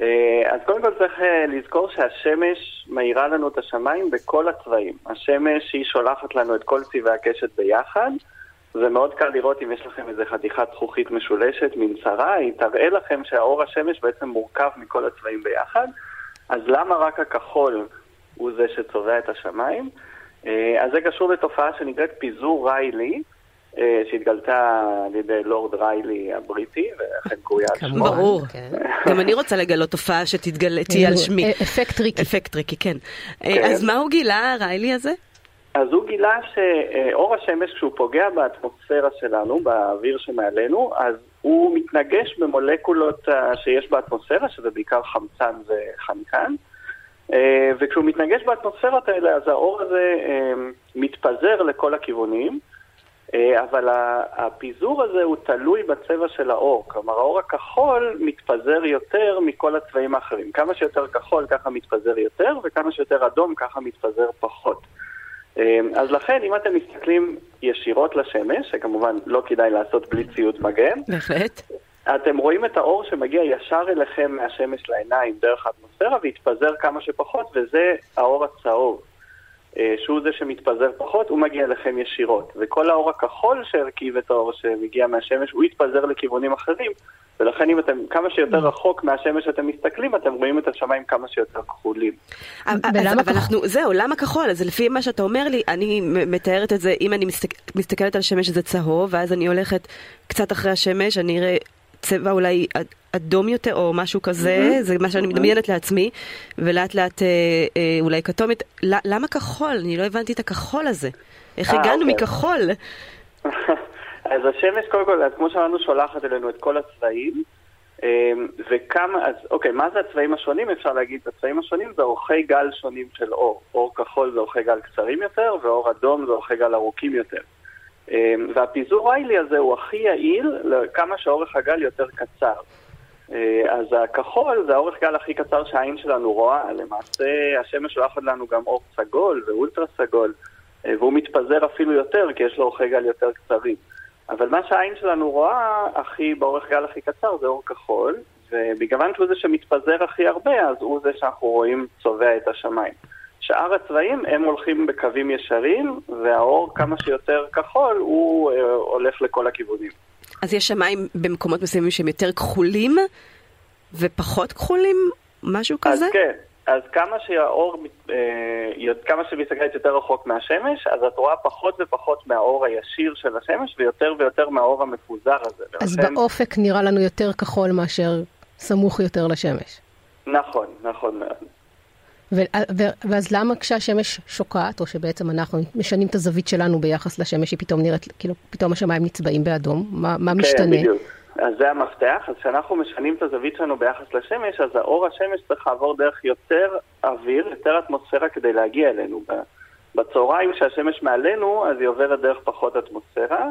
אה, אז קודם כל צריך אה, לזכור שהשמש מאירה לנו את השמיים בכל הצבעים. השמש היא שולחת לנו את כל צבעי הקשת ביחד. זה מאוד קל לראות אם יש לכם איזה חתיכת זכוכית משולשת, מין צרה, היא תראה לכם שהאור השמש בעצם מורכב מכל הצבעים ביחד. אז למה רק הכחול הוא זה שצובע את השמיים. אה, אז זה קשור לתופעה שנקראת פיזור ריילי, אה, שהתגלתה על ידי לורד ריילי הבריטי, ולכן קרויה על שמו. ברור, כן. גם אני רוצה לגלות תופעה שתהיה על שמי. אפקט טריקי. אפקט טריקי, כן. אה, אז מה הוא גילה, ריילי הזה? אז הוא גילה שאור השמש, כשהוא פוגע באטמוספירה שלנו, באוויר שמעלינו, אז הוא מתנגש במולקולות שיש באטמוספירה, שזה בעיקר חמצן וחנקן. אה, וכשהוא מתנגש באטמוספירות האלה, אז האור הזה אה, מתפזר לכל הכיוונים, אה, אבל הפיזור הזה הוא תלוי בצבע של האור. כלומר, האור הכחול מתפזר יותר מכל הצבעים האחרים. כמה שיותר כחול ככה מתפזר יותר, וכמה שיותר אדום ככה מתפזר פחות. אז לכן, אם אתם מסתכלים ישירות לשמש, שכמובן לא כדאי לעשות בלי ציוד מגן, בהחלט. אתם רואים את האור שמגיע ישר אליכם מהשמש לעיניים דרך האטמוספירה והתפזר כמה שפחות, וזה האור הצהוב. אה, שהוא זה שמתפזר פחות, הוא מגיע אליכם ישירות. וכל האור הכחול שהרכיב את האור שמגיע מהשמש, הוא יתפזר לכיוונים אחרים. ולכן אם אתם כמה שיותר mm. רחוק מהשמש שאתם מסתכלים, אתם רואים את השמיים כמה שיותר כחולים. אבל אנחנו, זהו, למה כחול? אז לפי מה שאתה אומר לי, אני מתארת את זה, אם אני מסתכלת על השמש זה צהוב, ואז אני הולכת קצת אחרי השמש, אני אראה צבע אולי אדום יותר או משהו כזה, mm-hmm. זה מה שאני mm-hmm. מדמיינת לעצמי, ולאט לאט אה, אה, אולי כתומת. למה כחול? אני לא הבנתי את הכחול הזה. איך 아, אה, הגענו אוקיי. מכחול? [laughs] אז השמש, קודם כל, כמו שאמרנו, שולחת אלינו את כל הצבעים. אמ, וכמה, אז אוקיי, מה זה הצבעים השונים? אפשר להגיד, הצבעים השונים זה אורכי גל שונים של אור. אור כחול זה אורכי גל קצרים יותר, ואור אדום זה אורכי גל ארוכים יותר. אמ, והפיזור ריילי הזה הוא הכי יעיל לכמה שאורך הגל יותר קצר. אה, אז הכחול זה האורך גל הכי קצר שהעין שלנו רואה. למעשה השמש שולחת לנו גם אור סגול ואולטרה סגול, אה, והוא מתפזר אפילו יותר כי יש לו אורכי גל יותר קצרים. אבל מה שהעין שלנו רואה הכי באורך גל הכי קצר זה אור כחול, ובגלל שהוא זה שמתפזר הכי הרבה, אז הוא זה שאנחנו רואים צובע את השמיים. שאר הצבעים הם הולכים בקווים ישרים, והאור כמה שיותר כחול הוא אה, הולך לכל הכיוונים. אז יש שמיים במקומות מסוימים שהם יותר כחולים ופחות כחולים? משהו כזה? אז כן. אז כמה שהאור, אה, כמה שמסתכלת יותר רחוק מהשמש, אז את רואה פחות ופחות מהאור הישיר של השמש ויותר ויותר מהאור המפוזר הזה. אז ולכן... באופק נראה לנו יותר כחול מאשר סמוך יותר לשמש. נכון, נכון מאוד. ו- ואז למה כשהשמש שוקעת, או שבעצם אנחנו משנים את הזווית שלנו ביחס לשמש, היא פתאום נראית, כאילו, פתאום השמיים נצבעים באדום? מה, מה כן, משתנה? בדיוק. אז זה המפתח, אז כשאנחנו משנים את הזווית שלנו ביחס לשמש, אז האור השמש צריך לעבור דרך יותר אוויר, יותר אטמוספירה כדי להגיע אלינו. בצהריים כשהשמש מעלינו, אז היא עוברת דרך פחות אטמוספירה,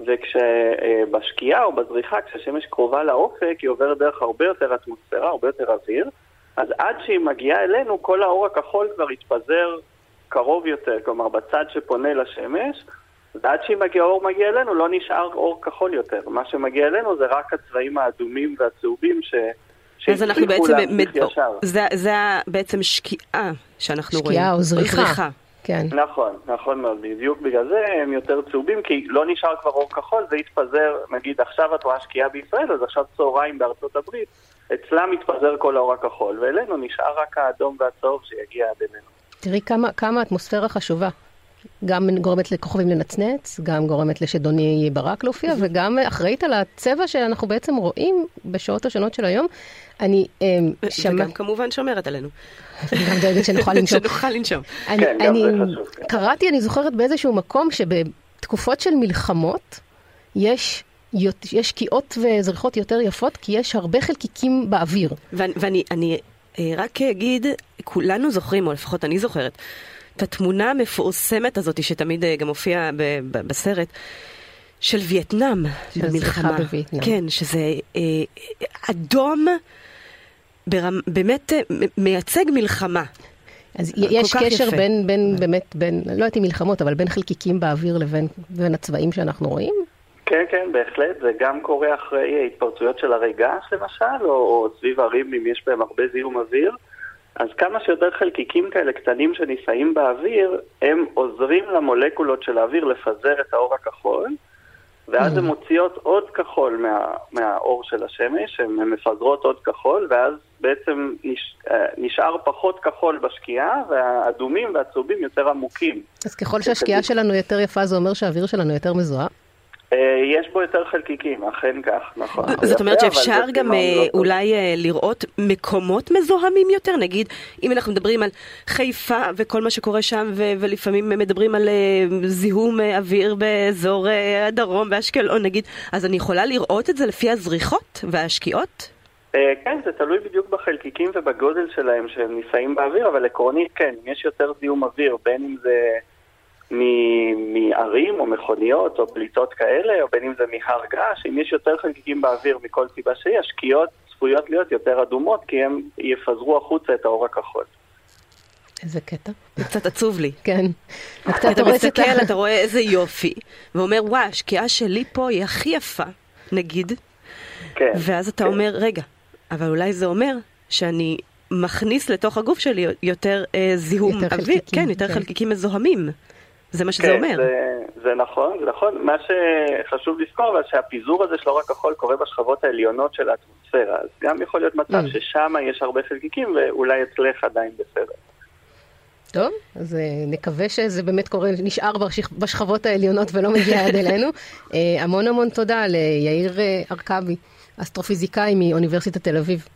וכשבשקיעה או בזריחה, כשהשמש קרובה לאופק, היא עוברת דרך הרבה יותר אטמוספירה, הרבה יותר אוויר, אז עד שהיא מגיעה אלינו, כל האור הכחול כבר התפזר קרוב יותר, כלומר בצד שפונה לשמש, ועד שהיא מגיעה, האור מגיע אלינו, לא נשאר אור כחול יותר. מה שמגיע אלינו זה רק הצבעים האדומים והצהובים ש... אז אנחנו בעצם, ישר. זה, זה בעצם שקיעה שאנחנו רואים. שקיעה או זריחה. כן. נכון, נכון מאוד. בדיוק בגלל זה הם יותר צהובים, כי לא נשאר כבר אור כחול, זה התפזר, נגיד עכשיו את רואה שקיעה בישראל, אז עכשיו צהריים בארצות הברית, אצלם מתפזר כל האור הכחול, ואלינו נשאר רק האדום והצהוב שיגיע עד אלינו. תראי כמה, כמה האטמוספירה חשובה. גם גורמת לכוכבים לנצנץ, גם גורמת לשדוני ברק להופיע, וגם אחראית על הצבע שאנחנו בעצם רואים בשעות השונות של היום. אני אמ, שמע... וגם כמובן שומרת עלינו. אני גם דואגת שנוכל [laughs] לנשום. שנוכל לנשום. אני, כן, גם אני זה חשוב, כן. קראתי, אני זוכרת באיזשהו מקום שבתקופות של מלחמות יש, יש שקיעות וזריחות יותר יפות, כי יש הרבה חלקיקים באוויר. ואני, ואני אני, אה, רק אגיד, כולנו זוכרים, או לפחות אני זוכרת, את התמונה המפורסמת הזאת, שתמיד אה, גם הופיעה בסרט, של וייטנאם של. זריחה בווייטנאם. כן, שזה אה, אדום, ברמ, באמת אה, מייצג מלחמה. אז יש קשר יפה. בין, בין, באמת, בין, לא יודעת אם מלחמות, אבל בין חלקיקים באוויר לבין בין הצבעים שאנחנו רואים? כן, כן, בהחלט, זה גם קורה אחרי התפרצויות של הרי געש למשל, או, או סביב ערים אם יש בהם הרבה זיהום אוויר. אז כמה שיותר חלקיקים כאלה קטנים שנישאים באוויר, הם עוזרים למולקולות של האוויר לפזר את האור הכחול, ואז הן מוציאות עוד כחול מה, מהאור של השמש, הן מפזרות עוד כחול, ואז בעצם נש, אה, נשאר פחות כחול בשקיעה, והאדומים והצהובים יותר עמוקים. אז ככל שהשקיעה שלנו יותר יפה, זה אומר שהאוויר שלנו יותר מזוהה? אה, יש בו יותר חלקיקים, אכן כך, נכון. זאת אומרת שאפשר גם אה, לא. אולי אה, לראות מקומות מזוהמים יותר, נגיד אם אנחנו מדברים על חיפה וכל מה שקורה שם ולפעמים מדברים על זיהום אוויר באזור הדרום ואשקלון נגיד, אז אני יכולה לראות את זה לפי הזריחות והשקיעות? כן, זה תלוי בדיוק בחלקיקים ובגודל שלהם שהם נישאים באוויר, אבל עקרונית כן, אם יש יותר זיהום אוויר, בין אם זה מערים או מכוניות או פליטות כאלה, או בין אם זה מהר געש, אם יש יותר חלקיקים באוויר מכל סיבה שהיא, השקיעות צפויות להיות יותר אדומות, כי הם יפזרו החוצה את האור הכחול. איזה קטע. זה קצת עצוב לי. כן. אתה מסתכל, אתה רואה איזה יופי, ואומר וואי, השקיעה שלי פה היא הכי יפה, נגיד, כן. ואז אתה כן. אומר, רגע, אבל אולי זה אומר שאני מכניס לתוך הגוף שלי יותר אה, זיהום יותר אוויר, חלקיקים, כן, יותר כן. חלקיקים מזוהמים. זה מה שזה כן, אומר. זה, זה נכון, זה נכון. מה שחשוב לזכור, אבל שהפיזור הזה של אור הכחול קורה בשכבות העליונות של האטמוספירה. אז גם יכול להיות מצב Mm. ששם יש הרבה חלקיקים, ואולי אצלך עדיין בסדר. טוב, אז אה, נקווה שזה באמת קורה, נשאר בשכ- בשכבות העליונות ולא מגיע עד אלינו. [laughs] אה, המון המון תודה ליאיר אה, ארכבי, אסטרופיזיקאי מאוניברסיטת תל אביב.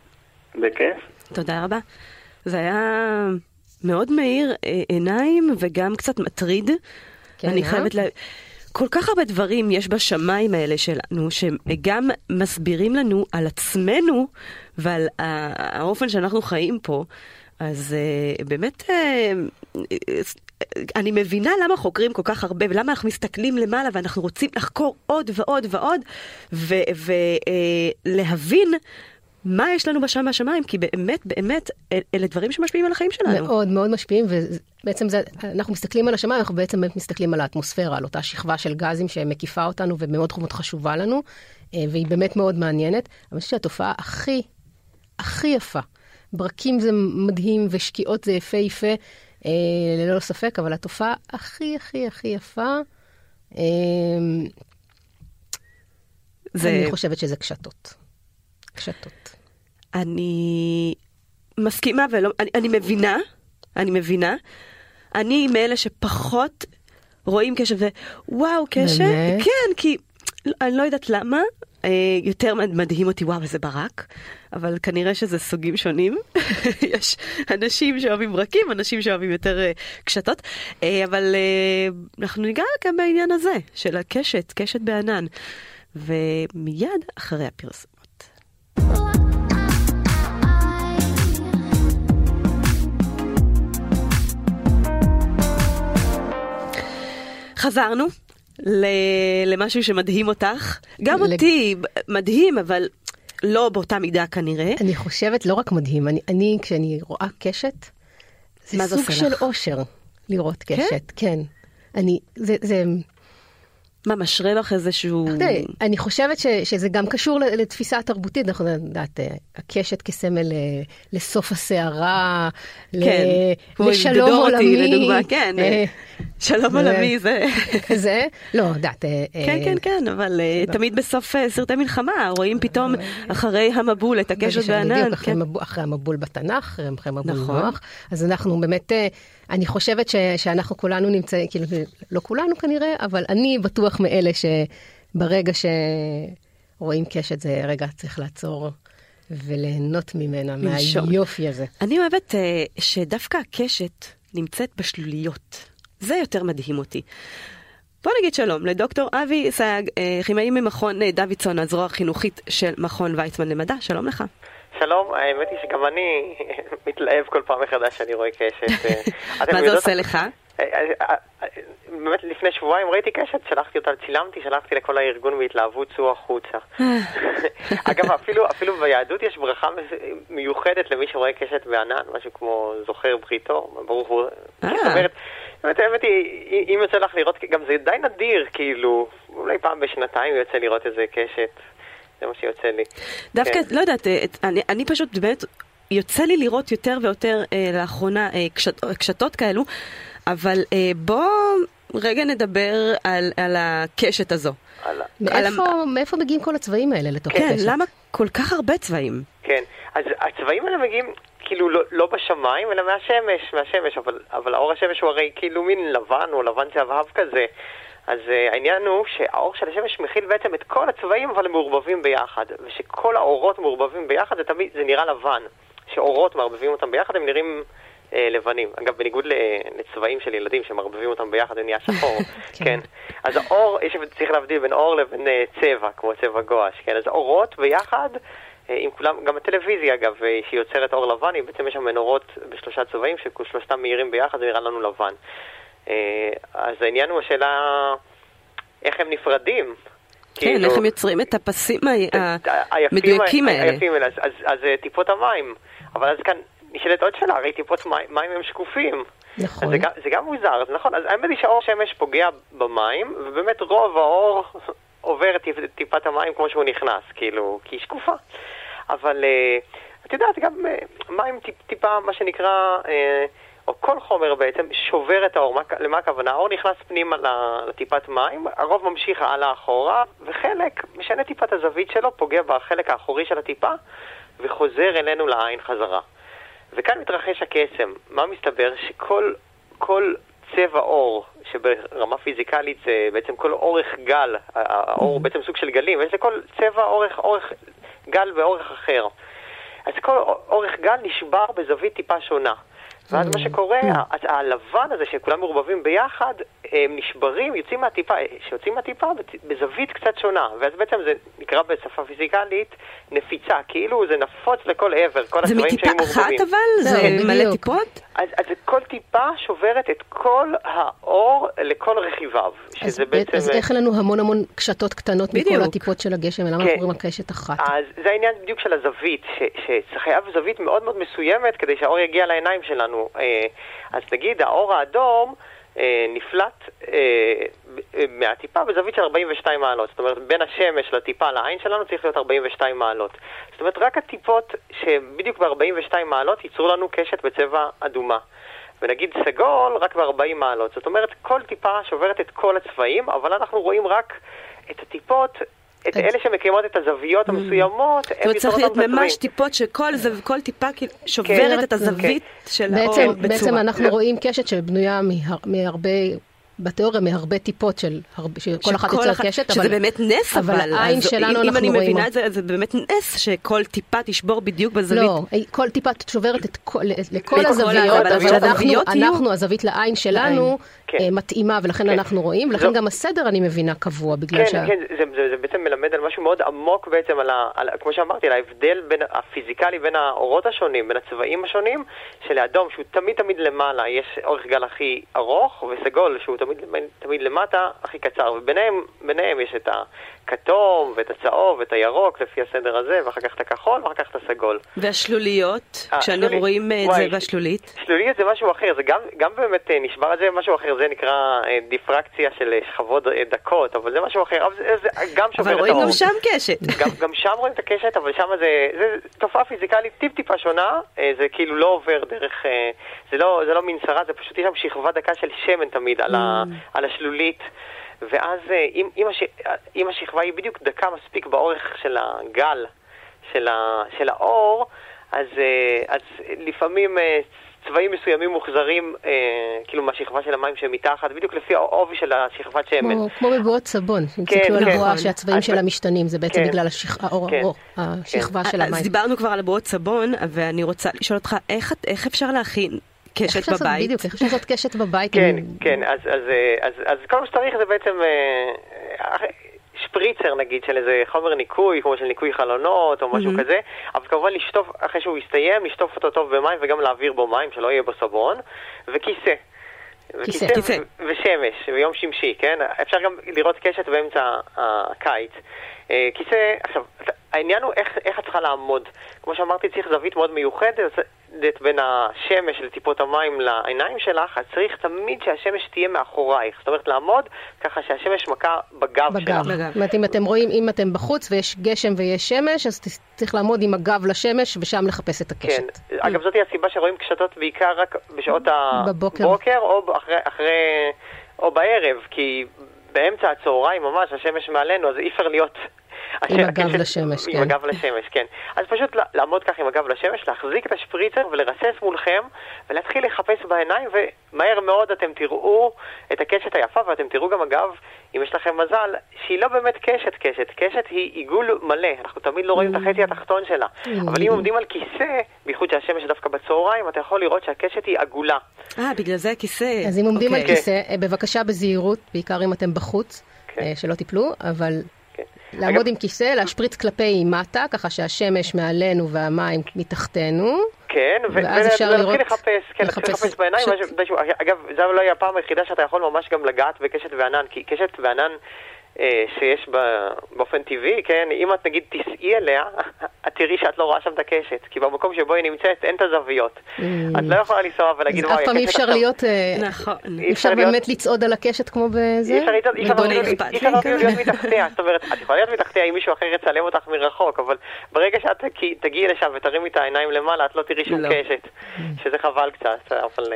בכיף. תודה רבה. זה היה מאוד מאיר אה, עיניים וגם קצת מטריד. כן, אני אה? חייבת לה... כל כך הרבה דברים יש בשמיים האלה שלנו, שגם מסבירים לנו על עצמנו ועל האופן שאנחנו חיים פה. אז uh, באמת, uh, אני מבינה למה חוקרים כל כך הרבה, ולמה אנחנו מסתכלים למעלה ואנחנו רוצים לחקור עוד ועוד ועוד, ולהבין מה יש לנו בשם מהשמיים, כי באמת, באמת, אל- אלה דברים שמשפיעים על החיים שלנו. מאוד מאוד משפיעים, ובעצם זה, אנחנו מסתכלים על השמיים, אנחנו בעצם מסתכלים על האטמוספירה, על אותה שכבה של גזים שמקיפה אותנו ומאוד מאוד חשובה לנו, אה, והיא באמת מאוד מעניינת. אבל אני חושבת שהתופעה הכי, הכי יפה, ברקים זה מדהים ושקיעות זה יפהפה, אה, ללא ספק, אבל התופעה הכי הכי הכי יפה, אה, זה... אני חושבת שזה קשתות. קשתות. אני מסכימה ולא, אני, אני מבינה, אני מבינה. אני מאלה שפחות רואים קשב ווואו, קשב, באמת? כן, כי אני לא יודעת למה, אה, יותר מדהים אותי, וואו, איזה ברק, אבל כנראה שזה סוגים שונים. [laughs] יש אנשים שאוהבים ברקים, אנשים שאוהבים יותר אה, קשתות, אה, אבל אנחנו ניגע גם בעניין הזה, של הקשת, קשת בענן. ומיד אחרי הפרסומות. חזרנו למשהו שמדהים אותך. גם לג... אותי מדהים, אבל לא באותה מידה כנראה. אני חושבת, לא רק מדהים, אני, אני כשאני רואה קשת, זה סוג של אושר לראות כן? קשת, כן? כן. אני, זה, זה, מה, משרה לך איזשהו... אני חושבת ש, שזה גם קשור לתפיסה התרבותית, אנחנו יודעת, אה, הקשת כסמל אה, לסוף הסערה, כן, לשלום עולמי. לדוגמה, כן, אה, שלום עולמי זה... כזה? לא, יודעת... כן, כן, כן, אבל תמיד בסוף סרטי מלחמה רואים פתאום אחרי המבול את הקשת בענן. כן. אחרי המבול בתנ"ך, אחרי המבול נכון. נוח, אז אנחנו באמת... אני חושבת ש, שאנחנו כולנו נמצאים, כאילו, לא כולנו כנראה, אבל אני בטוח מאלה שברגע שרואים קשת זה רגע צריך לעצור וליהנות ממנה, מהיופי הזה. אני אוהבת uh, שדווקא הקשת נמצאת בשלוליות. זה יותר מדהים אותי. בוא נגיד שלום לדוקטור אבי סייג, uh, כימאי ממכון uh, דוידסון, הזרוע החינוכית של מכון ויצמן למדע. שלום לך. שלום, האמת היא שגם אני [laughs] מתלהב כל פעם מחדש שאני רואה קשת. [laughs] אה, מה זה עושה לך? אה, אה, באמת לפני שבועיים ראיתי קשת, שלחתי אותה, צילמתי, שלחתי לכל הארגון בהתלהבות צאו החוצה. אגב, אפילו, אפילו ביהדות יש ברכה מיוחדת למי שרואה קשת בענן, משהו כמו זוכר בריתו, ברוך הוא. זאת אומרת, באמת, האמת היא, אם יוצא לך לראות, גם זה די נדיר, כאילו, אולי פעם בשנתיים יוצא לראות איזה קשת. זה מה שיוצא לי. דווקא, כן. לא יודעת, אה, אני, אני פשוט באמת, יוצא לי לראות יותר ויותר אה, לאחרונה אה, קשת, קשתות כאלו, אבל אה, בוא רגע נדבר על, על הקשת הזו. על... מאיפה, על... מאיפה מגיעים כל הצבעים האלה לתוך כן, הקשת? כן, למה כל כך הרבה צבעים? כן, אז הצבעים האלה מגיעים כאילו לא, לא בשמיים, אלא מהשמש, מהשמש, אבל, אבל האור השמש הוא הרי כאילו מין לבן, או לבן זהב כזה. אז uh, העניין הוא שהאור של השמש מכיל בעצם את כל הצבעים, אבל הם מעורבבים ביחד. ושכל האורות מעורבבים ביחד, זה תמיד, זה נראה לבן. שאורות מערבבים אותם ביחד, הם נראים uh, לבנים. אגב, בניגוד לצבעים של ילדים שמערבבים אותם ביחד, זה נהיה שחור. [laughs] כן. כן. אז האור, יש, צריך להבדיל בין אור לבין uh, צבע, כמו צבע גואש. כן, אז אורות ביחד... עם כולם, גם הטלוויזיה אגב, שהיא יוצרת אור לבן, היא בעצם יש שם מנורות בשלושה צבעים, ששלושתם מהירים ביחד, זה נראה לנו לבן. אה, אז העניין הוא השאלה איך הם נפרדים. כן, כאילו, איך הם יוצרים את הפסים המדויקים האלה. היפים האלה, אז, אז, אז אה, טיפות המים. אבל אז כאן נשאלת עוד שאלה, הרי טיפות מים, מים הם שקופים. נכון. זה גם, זה גם מוזר, אז נכון, אז האמת היא שהאור שמש פוגע במים, ובאמת רוב האור [laughs] עובר את טיפת המים כמו שהוא נכנס, כאילו, כי היא שקופה. אבל אה, את יודעת, גם מים טיפ, טיפה, מה שנקרא... או כל חומר בעצם שובר את האור. למה הכוונה? האור נכנס פנימה לטיפת מים, הרוב ממשיך הלאה אחורה, וחלק משנה טיפת הזווית שלו, פוגע בחלק האחורי של הטיפה, וחוזר אלינו לעין חזרה. וכאן מתרחש הקסם. מה מסתבר? שכל כל צבע אור, שברמה פיזיקלית זה בעצם כל אורך גל, האור הוא בעצם סוג של גלים, ויש לכל צבע אורך, אורך גל באורך אחר. אז כל אורך גל נשבר בזווית טיפה שונה. ואז מה שקורה, הלבן הזה שכולם מעורבבים ביחד, הם נשברים, יוצאים מהטיפה, שיוצאים מהטיפה בזווית קצת שונה, ואז בעצם זה נקרא בשפה פיזיקלית נפיצה, כאילו זה נפוץ לכל עבר, כל הצבעים שהיו מעורבבים. זה מטיפה אחת אבל? זה מלא טיפות? אז, אז כל טיפה שוברת את כל האור לכל רכיביו, שזה אז בעצם... אז איך לנו המון המון קשתות קטנות בדיוק. מכל הטיפות של הגשם, ולמה כן. אנחנו קוראים קשת אחת? אז זה העניין בדיוק של הזווית, שחייב זווית מאוד מאוד מסוימת כדי שהאור יגיע לעיניים שלנו. אה, אז נגיד האור האדום... אה, נפלט אה, מהטיפה בזווית של 42 מעלות. זאת אומרת, בין השמש לטיפה לעין שלנו צריך להיות 42 מעלות. זאת אומרת, רק הטיפות שבדיוק ב-42 מעלות ייצרו לנו קשת בצבע אדומה. ונגיד סגול רק ב-40 מעלות. זאת אומרת, כל טיפה שוברת את כל הצבעים, אבל אנחנו רואים רק את הטיפות את אלה שמקיימות את הזוויות mm. המסוימות, הם יצרות צריך להיות ממש טיפות שכל טיפה שוברת כן, את הזווית של האור בצורה. בעצם אנחנו רואים קשת שבנויה מהרבה בתיאוריה מהרבה טיפות של, הרבה, שכל אחת יוצרת קשת, שזה אבל, באמת נס, אבל, אבל העין שלנו אם, אנחנו רואים... אם אני מבינה את זה, זה באמת נס שכל טיפה תשבור בדיוק בזווית. לא, כל טיפה שוברת את כל, לכל הזוויות, אבל אנחנו, אנחנו, הזווית לעין שלנו כן. אה, מתאימה, ולכן כן. אנחנו רואים, ולכן גם הסדר, אני מבינה, קבוע, בגלל כן, שה... כן, זה, זה, זה בעצם מלמד על משהו מאוד עמוק בעצם, על ה, על, כמו שאמרתי, על ההבדל בין הפיזיקלי בין האורות השונים, בין הצבעים השונים, שלאדום, שהוא תמיד תמיד למעלה, יש אורך גל הכי ארוך, וסגול, שהוא תמיד, תמיד למטה, הכי קצר, וביניהם יש את הכתום, ואת הצהוב, ואת הירוק, לפי הסדר הזה, ואחר כך את הכחול, ואחר כך את הסגול. והשלוליות, אה, כשאני רואים את זה בשלולית? שלולית זה משהו אחר, זה גם, גם באמת אה, נשבר את זה משהו אחר, זה נקרא אה, דיפרקציה של שכבות דקות, אבל זה משהו אחר, אבל זה, זה גם שובר את האור. אבל רואים גם שם קשת. [laughs] גם, גם שם רואים את הקשת, אבל שם זה, זה תופעה פיזיקלית טיפ-טיפה שונה, זה כאילו לא עובר דרך, זה לא, זה לא מין שרה, זה פשוט יש שם שכבה דקה של שמן תמיד על, ה, mm. על השלולית. ואז אם, אם, הש, אם השכבה היא בדיוק דקה מספיק באורך של הגל, של, ה, של האור, אז, אז לפעמים צבעים מסוימים מוחזרים, אה, כאילו מהשכבה של המים שמתחת, בדיוק לפי העובי של השכבת שמן. כמו, כמו בבועות סבון, אם כן, תסתכלו על בועה שהצבעים שלה משתנים, זה בעצם כן, בגלל השכ... האור, כן, השכבה כן. של המים. אז דיברנו כבר על בועות סבון, ואני רוצה לשאול אותך, איך, איך אפשר להכין קשת בבית? בדיוק, איך אפשר לעשות קשת בבית? כן, כן, אז, אז, אז, אז כל מה שצריך זה בעצם... אה, שפריצר נגיד של איזה חומר ניקוי, כמו של ניקוי חלונות או משהו mm-hmm. כזה, אבל כמובן לשטוף, אחרי שהוא יסתיים, לשטוף אותו טוב במים וגם להעביר בו מים, שלא יהיה בו סבון, וכיסא. כיסא, כיסא. ושמש, ויום שמשי, כן? אפשר גם לראות קשת באמצע הקיץ. אה, כיסא, עכשיו, העניין הוא איך, איך את צריכה לעמוד. כמו שאמרתי, צריך זווית מאוד מיוחדת, בין השמש לטיפות המים לעיניים שלך, אז צריך תמיד שהשמש תהיה מאחורייך. זאת אומרת, לעמוד ככה שהשמש מכה בגב, בגב. שלך. זאת אומרת, אם אתם רואים, אם אתם בחוץ ויש גשם ויש שמש, אז צריך לעמוד עם הגב לשמש ושם לחפש את הקשת. כן. אגב, זאת הסיבה שרואים קשתות בעיקר רק בשעות בבוקר. הבוקר או אחרי, אחרי, או בערב, כי באמצע הצהריים ממש, השמש מעלינו, אז אי אפשר להיות עם הגב לשמש, כן. עם הגב לשמש, כן. אז פשוט לעמוד ככה עם הגב לשמש, להחזיק את השפריצר ולרסס מולכם, ולהתחיל לחפש בעיניים, ומהר מאוד אתם תראו את הקשת היפה, ואתם תראו גם אגב, אם יש לכם מזל, שהיא לא באמת קשת קשת, קשת היא עיגול מלא, אנחנו תמיד לא רואים את החצי התחתון שלה. אבל אם עומדים על כיסא, בייחוד שהשמש דווקא בצהריים, אתה יכול לראות שהקשת היא עגולה. אה, בגלל זה הכיסא. אז אם עומדים על אוקיי. כיסא, בבקשה בזהירות, בעיקר אם אתם בחוץ, כן. אה, שלא תיפלו, אבל לעמוד אגב... עם כיסא, להשפריץ כלפי מטה, ככה שהשמש מעלינו והמים מתחתנו. כן, ואז אפשר לראות... ולהתחיל לחפש, כן, להתחיל לחפש בעיניים. ש... אגב, זו לא היא הפעם היחידה שאתה יכול ממש גם לגעת בקשת וענן, כי קשת וענן שיש באופן טבעי, כן, אם את נגיד תיסעי אליה, [laughs] את תראי שאת לא רואה שם את הקשת, כי במקום שבו היא נמצאת אין את הזוויות. Mm. את לא יכולה לנסוע ולהגיד, וואי, הקשת... אז אף פעם אי אפשר להיות, אה, נכון, אי אפשר באמת לצעוד על הקשת כמו בזה? אי אפשר להיות מתחתיה, זאת אומרת, את יכולה להיות מתחתיה אם מישהו אחר יצלם אותך מרחוק, אבל ברגע שאת תגיעי לשם ותרימי את העיניים למעלה, את לא תראי שום לא. קשת, שזה חבל קצת, אבל...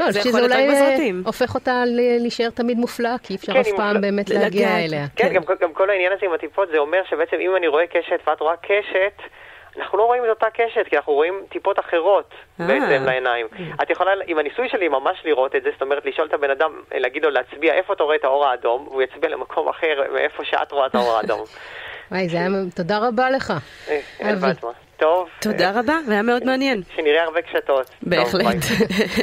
אה, לא, זה יכול להיות רק בסרטים. הופך אותה להישאר תמיד מופלאה, כי אי אפשר כן, אף פעם באמת להגיע אליה. כן, כן. גם כל העניין הזה עם הטיפות, זה אומר שבעצם אם אני רואה קשת ואת רואה קשת, אנחנו לא רואים את אותה קשת, כי אנחנו רואים טיפות אחרות אה. בעצם לעיניים. את יכולה, עם הניסוי שלי, ממש לראות את זה, זאת אומרת, לשאול את הבן אדם, להגיד לו להצביע איפה אתה רואה את האור האדום, והוא יצביע למקום אחר מאיפה שאת רואה את האור האדום. [laughs] וואי, זה היה... תודה רבה לך. אה, אין בעיה. טוב. תודה אה, רבה, היה מאוד מעניין. שנראה הרבה קשתות. בהחלט.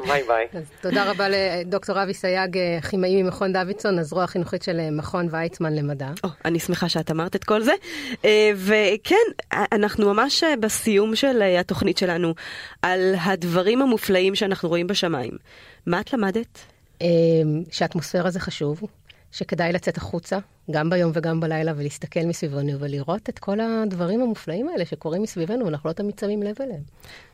ביי [laughs] ביי. תודה רבה לדוקטור אבי סייג, אה, כימאי ממכון דוידסון, הזרוע החינוכית של אה, מכון ויצמן למדע. אני שמחה שאת אמרת את כל זה. וכן, אנחנו ממש בסיום של התוכנית שלנו על הדברים המופלאים שאנחנו רואים בשמיים. מה את למדת? שהאטמוספירה זה חשוב, שכדאי לצאת החוצה, גם ביום וגם בלילה, ולהסתכל מסביבנו ולראות את כל הדברים המופלאים האלה שקורים מסביבנו, ואנחנו לא תמיד שמים לב אליהם.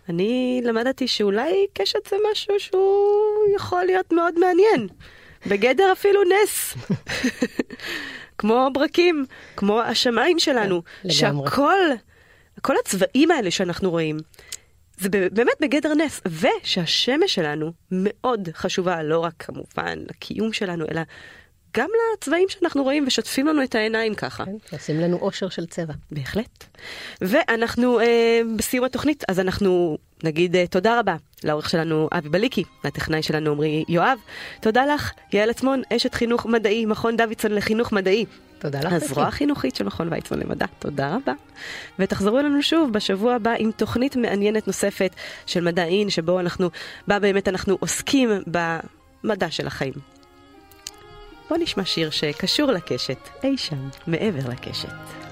אני למדתי שאולי קשת זה משהו שהוא יכול להיות מאוד מעניין. בגדר אפילו נס. [laughs] כמו ברקים, כמו השמיים שלנו. כן, שהכל, כל הצבעים האלה שאנחנו רואים, זה באמת בגדר נס. ושהשמש שלנו מאוד חשובה, לא רק כמובן לקיום שלנו, אלא גם לצבעים שאנחנו רואים ושוטפים לנו את העיניים ככה. כן, עושים לנו אושר של צבע. בהחלט. ואנחנו אה, בסיום התוכנית, אז אנחנו נגיד אה, תודה רבה לעורך שלנו אבי בליקי, לטכנאי שלנו עמרי יואב. תודה לך, יעל עצמון, אשת חינוך מדעי, מכון דוידסון לחינוך מדעי. תודה לך. הזרוע החינוכית של מכון ויצמן למדע, תודה רבה. ותחזרו אלינו שוב בשבוע הבא עם תוכנית מעניינת נוספת של מדעין, שבו אנחנו, בה באמת אנחנו עוסקים במדע של החיים. בוא נשמע שיר שקשור לקשת, אי שם, מעבר לקשת.